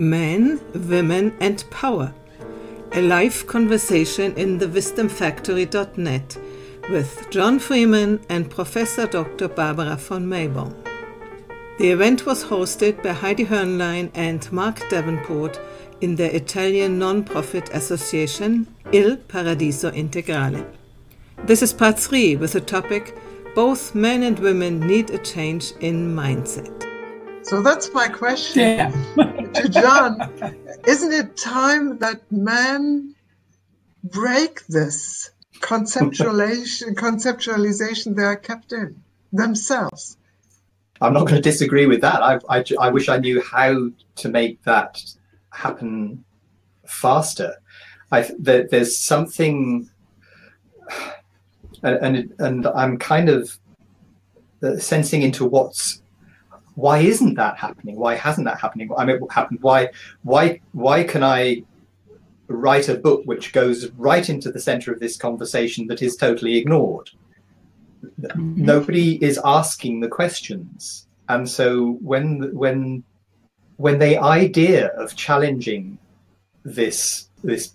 Men, Women and Power. A live conversation in the wisdomfactory.net with Jon Freeman and Professor Dr. Barbara von Meibom. The event was hosted by Heidi Hörnlein and Mark Davenport in the Italian non-profit association Il Paradiso Integrale. This is part 3 with the topic Both men and women need a change in mindset. So that's my question to Jon. Isn't it time that men break this conceptualization, conceptualization they are kept in themselves? I'm not going to disagree with that. I, I, I wish I knew how to make that happen faster. I there, there's something, and and, and I'm kind of uh, sensing into what's why isn't that happening? Why hasn't that happening? I mean, what happened? Why why why can I write a book which goes right into the center of this conversation that is totally ignored? Mm-hmm. nobody is asking the questions and so when when when the idea of challenging this this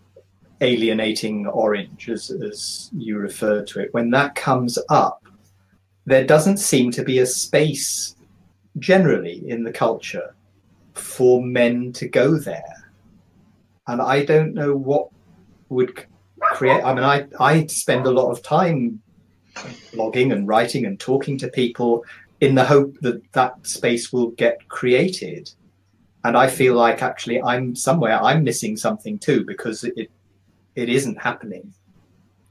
alienating orange as, as you refer to it when that comes up there doesn't seem to be a space generally in the culture for men to go there. And i don't know what would create i mean i i spend a lot of time blogging and writing and talking to people in the hope that that space will get created. And i feel like actually i'm somewhere i'm missing something too because it it isn't happening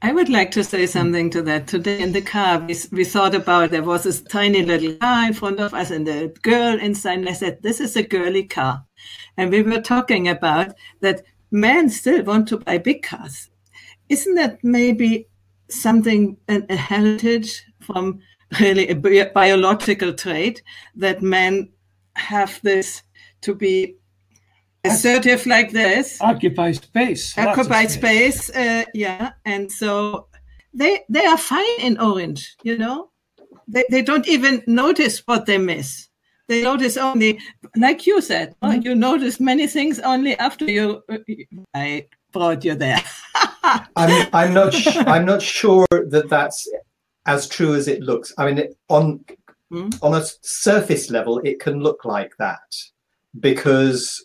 I would like to say something to that. Today in the car, we, we thought about there was this tiny little car in front of us and a girl inside. And I said, This is a girly car. And we were talking about that men still want to buy big cars. Isn't that maybe something, an, a heritage from really a bi- biological trait that men have this to be assertive like this? Occupy space. occupy space, uh, yeah and so they they are fine in orange you know they, they don't even notice what they miss they notice only like you said oh, you notice many things only after you i brought you there I'm I'm not sh- I'm not sure that that's as true as it looks. I mean, it, on Hmm? on a surface level, it can look like that because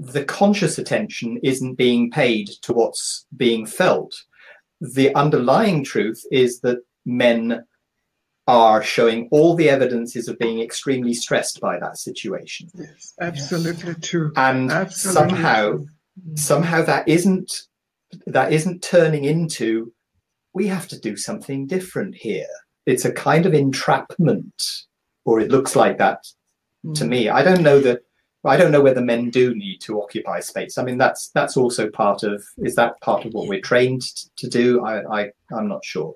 the conscious attention isn't being paid to what's being felt. The underlying truth is that men are showing all the evidences of being extremely stressed by that situation Yes, absolutely true. and Absolutely somehow true. Mm-hmm. somehow that isn't that isn't turning into we have to do something different here it's a kind of entrapment or it looks like that to mm-hmm. me i don't know that i don't know whether men do need to occupy space. I mean that's that's also part of is that part of what we're trained to do? I, I i'm not sure.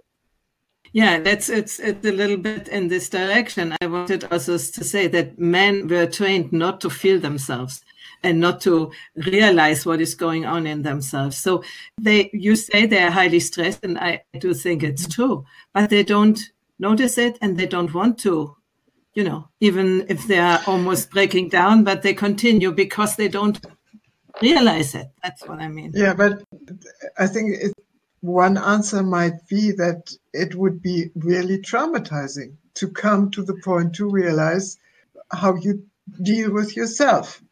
Yeah that's it's, it's a little bit in this direction. I wanted also to say that men were trained not to feel themselves and not to realize what is going on in themselves. So they you say they are highly stressed and i do think it's true but they don't notice it and they don't want to you know even if they are almost breaking down but they continue because they don't realize it that's what i mean Yeah, but I think it, one answer might be that it would be really traumatizing to come to the point to realize how you deal with yourself.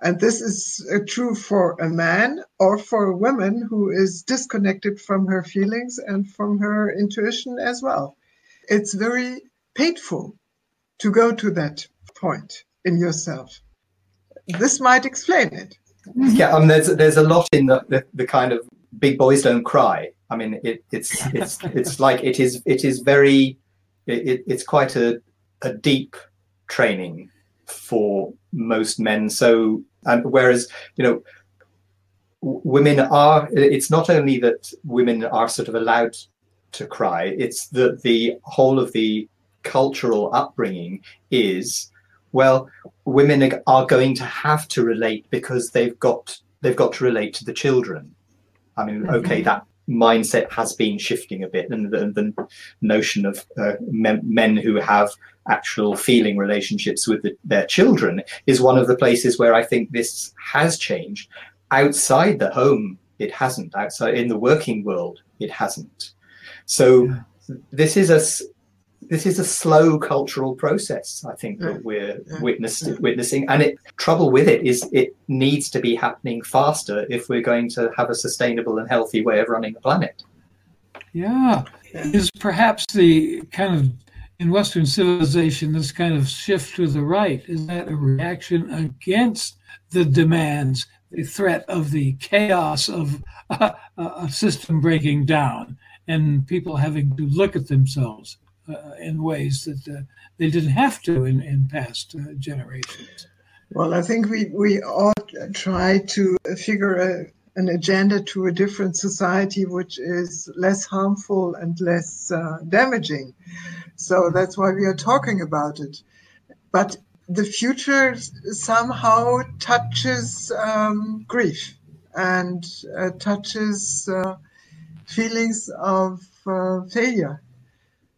And this is uh, true for a man or for a woman who is disconnected from her feelings and from her intuition as well. It's very painful to go to that point in yourself. This might explain it. yeah um, there's there's a lot in the, the, the kind of big boys don't cry i mean it, it's it's it's like it is it is very it, it- it's quite a, a deep training for most men so and whereas you know women are it's not only that women are sort of allowed to cry it's that the whole of the cultural upbringing is well women are- going to have to relate because they've got they've got to relate to the children i mean okay that mindset has been shifting a bit, and the, the notion of uh, men, men, who have actual feeling relationships with the, their children is one of the places where I think this has changed. Outside the home, it hasn't. Outside in the working world, it hasn't. So yeah. this is a this is a slow cultural process. I think that mm. we're mm. mm. yeah. witnessing, and it trouble with it is it needs to be happening faster if we're going to have a sustainable and healthy way of running the planet. Yeah, is perhaps the kind of in Western civilization this kind of shift to the right is that a reaction against the demands, the threat of the chaos of a, a system breaking down, and people having to look at themselves in ways that uh, they didn't have to in, in past uh, generations. Well, I think we, we all try to figure a, an agenda to a different society which is less harmful and less uh, damaging. So that's why we are talking about it. But the future somehow touches um, grief and uh, touches uh, feelings of failure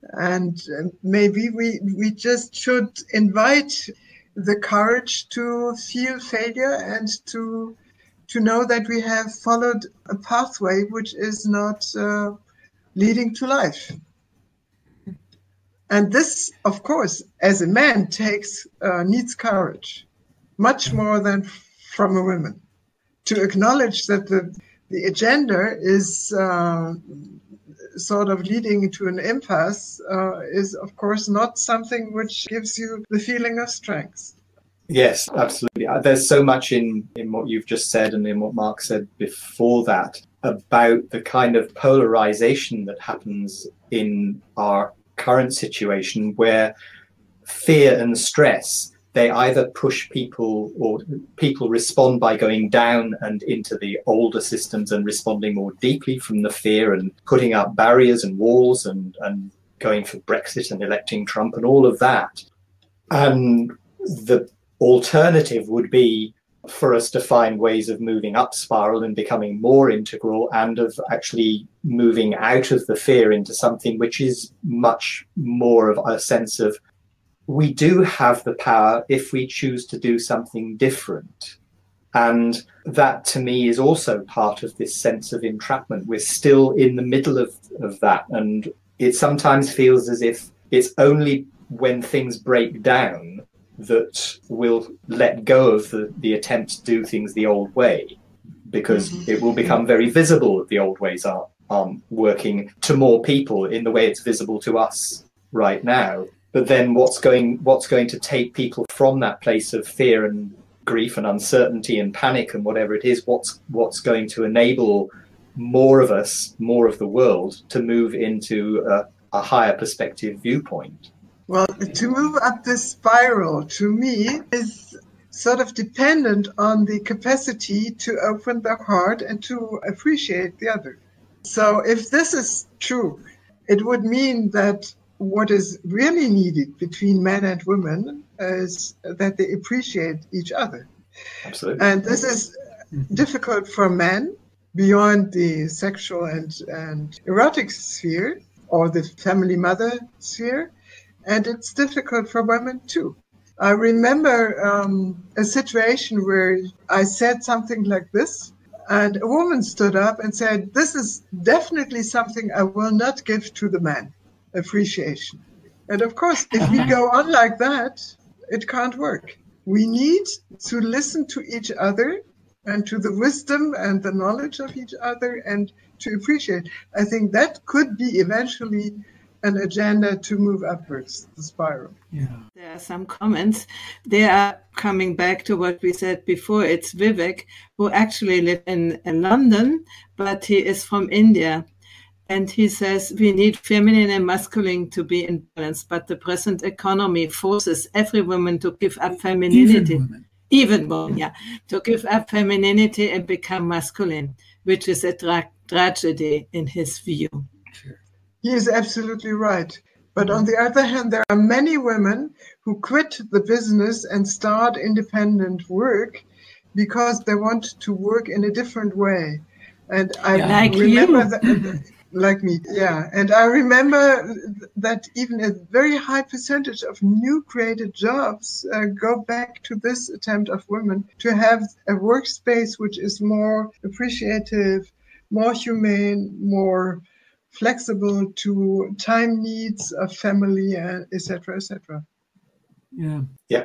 and uh, maybe we, we just should invite the courage to feel failure and to, to know that we have followed a pathway which is not uh, leading to life. And this, of course, as a man, takes uh, needs courage, much more than from a woman, to acknowledge that the the agenda is uh, sort of leading to an impasse uh, is, of course, not something which gives you the feeling of strength. Yes, absolutely. Uh, there's so much in, in what you've just said and in what Mark said before that about the kind of polarization that happens in our current situation where fear and stress they either push people or people respond by going down and into the older systems and responding more deeply from the fear and putting up barriers and walls and, and going for Brexit and electing Trump and all of that. And the alternative would be for us to find ways of moving up spiral and becoming more integral and of actually moving out of the fear into something which is much more of a sense of we do have the power if we choose to do something different. And that to me is also part of this sense of entrapment. We're still in the middle of, of that. And it sometimes feels as if it's only when things break down that we'll let go of the, the attempt to do things the old way because mm-hmm. it will become very visible that the old ways are aren't working to more people in the way it's visible to us right now but then what's going what's going to take people from that place of fear and grief and uncertainty and panic and whatever it is what's what's going to enable more of us more of the world to move into a, a higher perspective viewpoint? Well to move up this spiral to me is sort of dependent on the capacity to open the heart and to appreciate the other. So if this is true it would mean that what is really needed between men and women is that they appreciate each other. Absolutely. And this is difficult for men beyond the sexual and, and erotic sphere or the family mother sphere. And it's difficult for women too. I remember um, a situation where I said something like this, and a woman stood up and said, This is definitely something I will not give to the man appreciation. And of course, if we go on like that, it can't work. We need to listen to each other and to the wisdom and the knowledge of each other and to appreciate. I think that could be eventually an agenda to move upwards the spiral. Yeah. There are some comments. They are coming back to what we said before. It's Vivek, who actually lives in, in London, but he is from India. And he says we need feminine and masculine to be in balance, but the present economy forces every woman to give up femininity. Even women. Even women, yeah. To give up femininity and become masculine, which is a tra- tragedy in his view. He is absolutely right. But on the other hand, there are many women who quit the business and start independent work because they want to work in a different way And I yeah. like remember you. that, like me, yeah. And I remember that even a very high percentage of new created jobs uh, go back to this attempt of women to have a workspace which is more appreciative, more humane, more flexible to time needs of family, and etc., etc. Yeah. Yeah.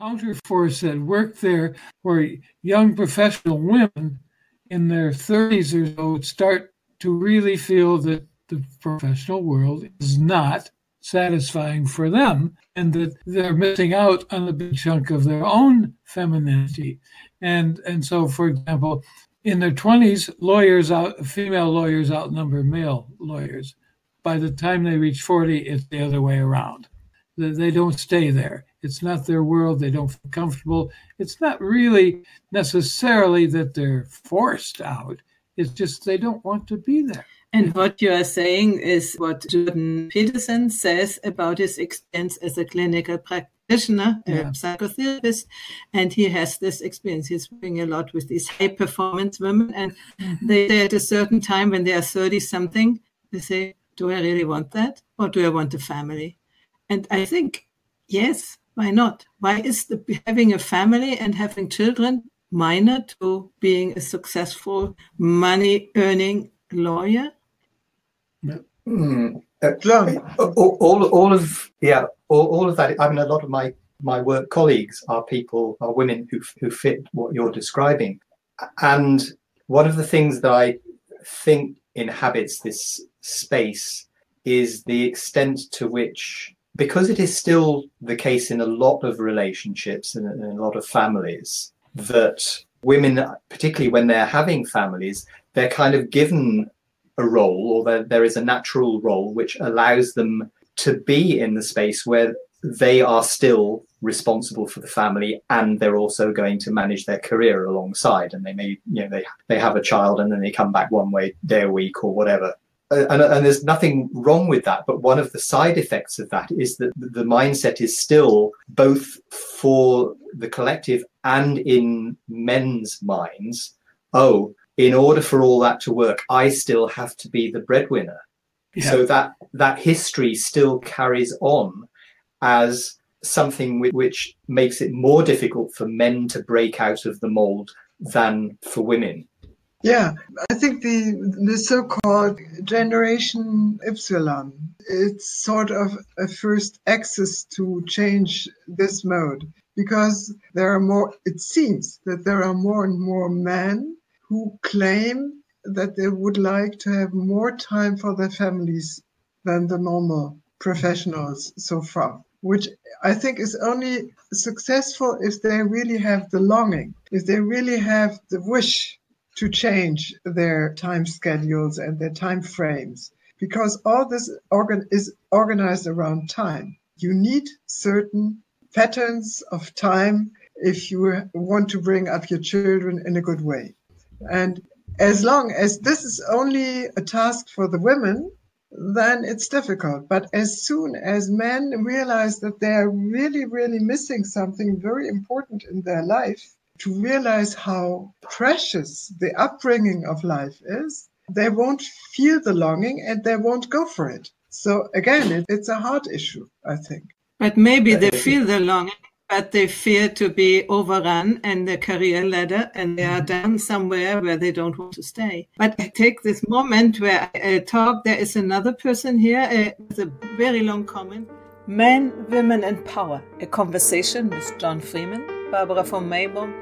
Counterforce said work there where young professional women in their 30s or so would start to really feel that the professional world is not satisfying for them and that they're missing out on a big chunk of their own femininity. And and so for example, in their 20s, lawyers out female lawyers outnumber male lawyers. By the time they reach 40, it's the other way around. They don't stay there. It's not their world. They don't feel comfortable. It's not really necessarily that they're forced out. It's just they don't want to be there. And what you are saying is what Jordan Peterson says about his experience as a clinical practitioner, yeah. a psychotherapist, and he has this experience. He's working a lot with these high performance women, and they, they at a certain time when they are 30 something, they say, Do I really want that? Or do I want a family? And I think, yes, why not? Why is the, having a family and having children minor to being a successful money earning lawyer? Mm. Uh, all, all, all of yeah, all, all of that. I mean, a lot of my my work colleagues are people, are women who who fit what you're describing, and one of the things that I think inhabits this space is the extent to which, because it is still the case in a lot of relationships and in a lot of families, that women, particularly when they're having families, they're kind of given a role or there, is a natural role which allows them to be in the space where they are still responsible for the family and they're also going to manage their career alongside. And they may you know they they have a child and then they come back one way day a week or whatever Uh, and, and there's nothing wrong with that but one of the side effects of that is that the mindset is still both for the collective and in men's minds oh in order for all that to work, I still have to be the breadwinner. Yeah. So that that history still carries on as something which makes it more difficult for men to break out of the mold than for women. Yeah, I think the the so-called generation Epsilon, it's sort of a first access to change this mode because there are more. It seems that there are more and more men who claim that they would like to have more time for their families than the normal professionals so far, which I think is only successful if they really have the longing, if they really have the wish to change their time schedules and their time frames, because all this organ is organized around time. You need certain patterns of time if you want to bring up your children in a good way. And as long as this is only a task for the women, then it's difficult. But as soon as men realize that they're really, really missing something very important in their life, to realize how precious the upbringing of life is, they won't feel the longing and they won't go for it. So again, it, it's a hard issue, I think. But maybe they feel the longing but they fear to be overrun and the career ladder and they are down somewhere where they don't want to stay. But I take this moment where I talk. There is another person here uh, with a very long comment. Men, Women and Power, a conversation with Jon Freeman, Barbara von Meibom,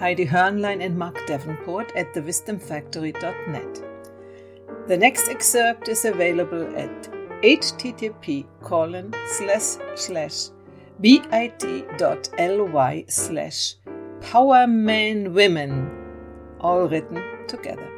Heidi Hörnlein and Mark Davenport at thewisdomfactory.net. The next excerpt is available at http colon slash slash bit.ly slash powermenwomen, all written together.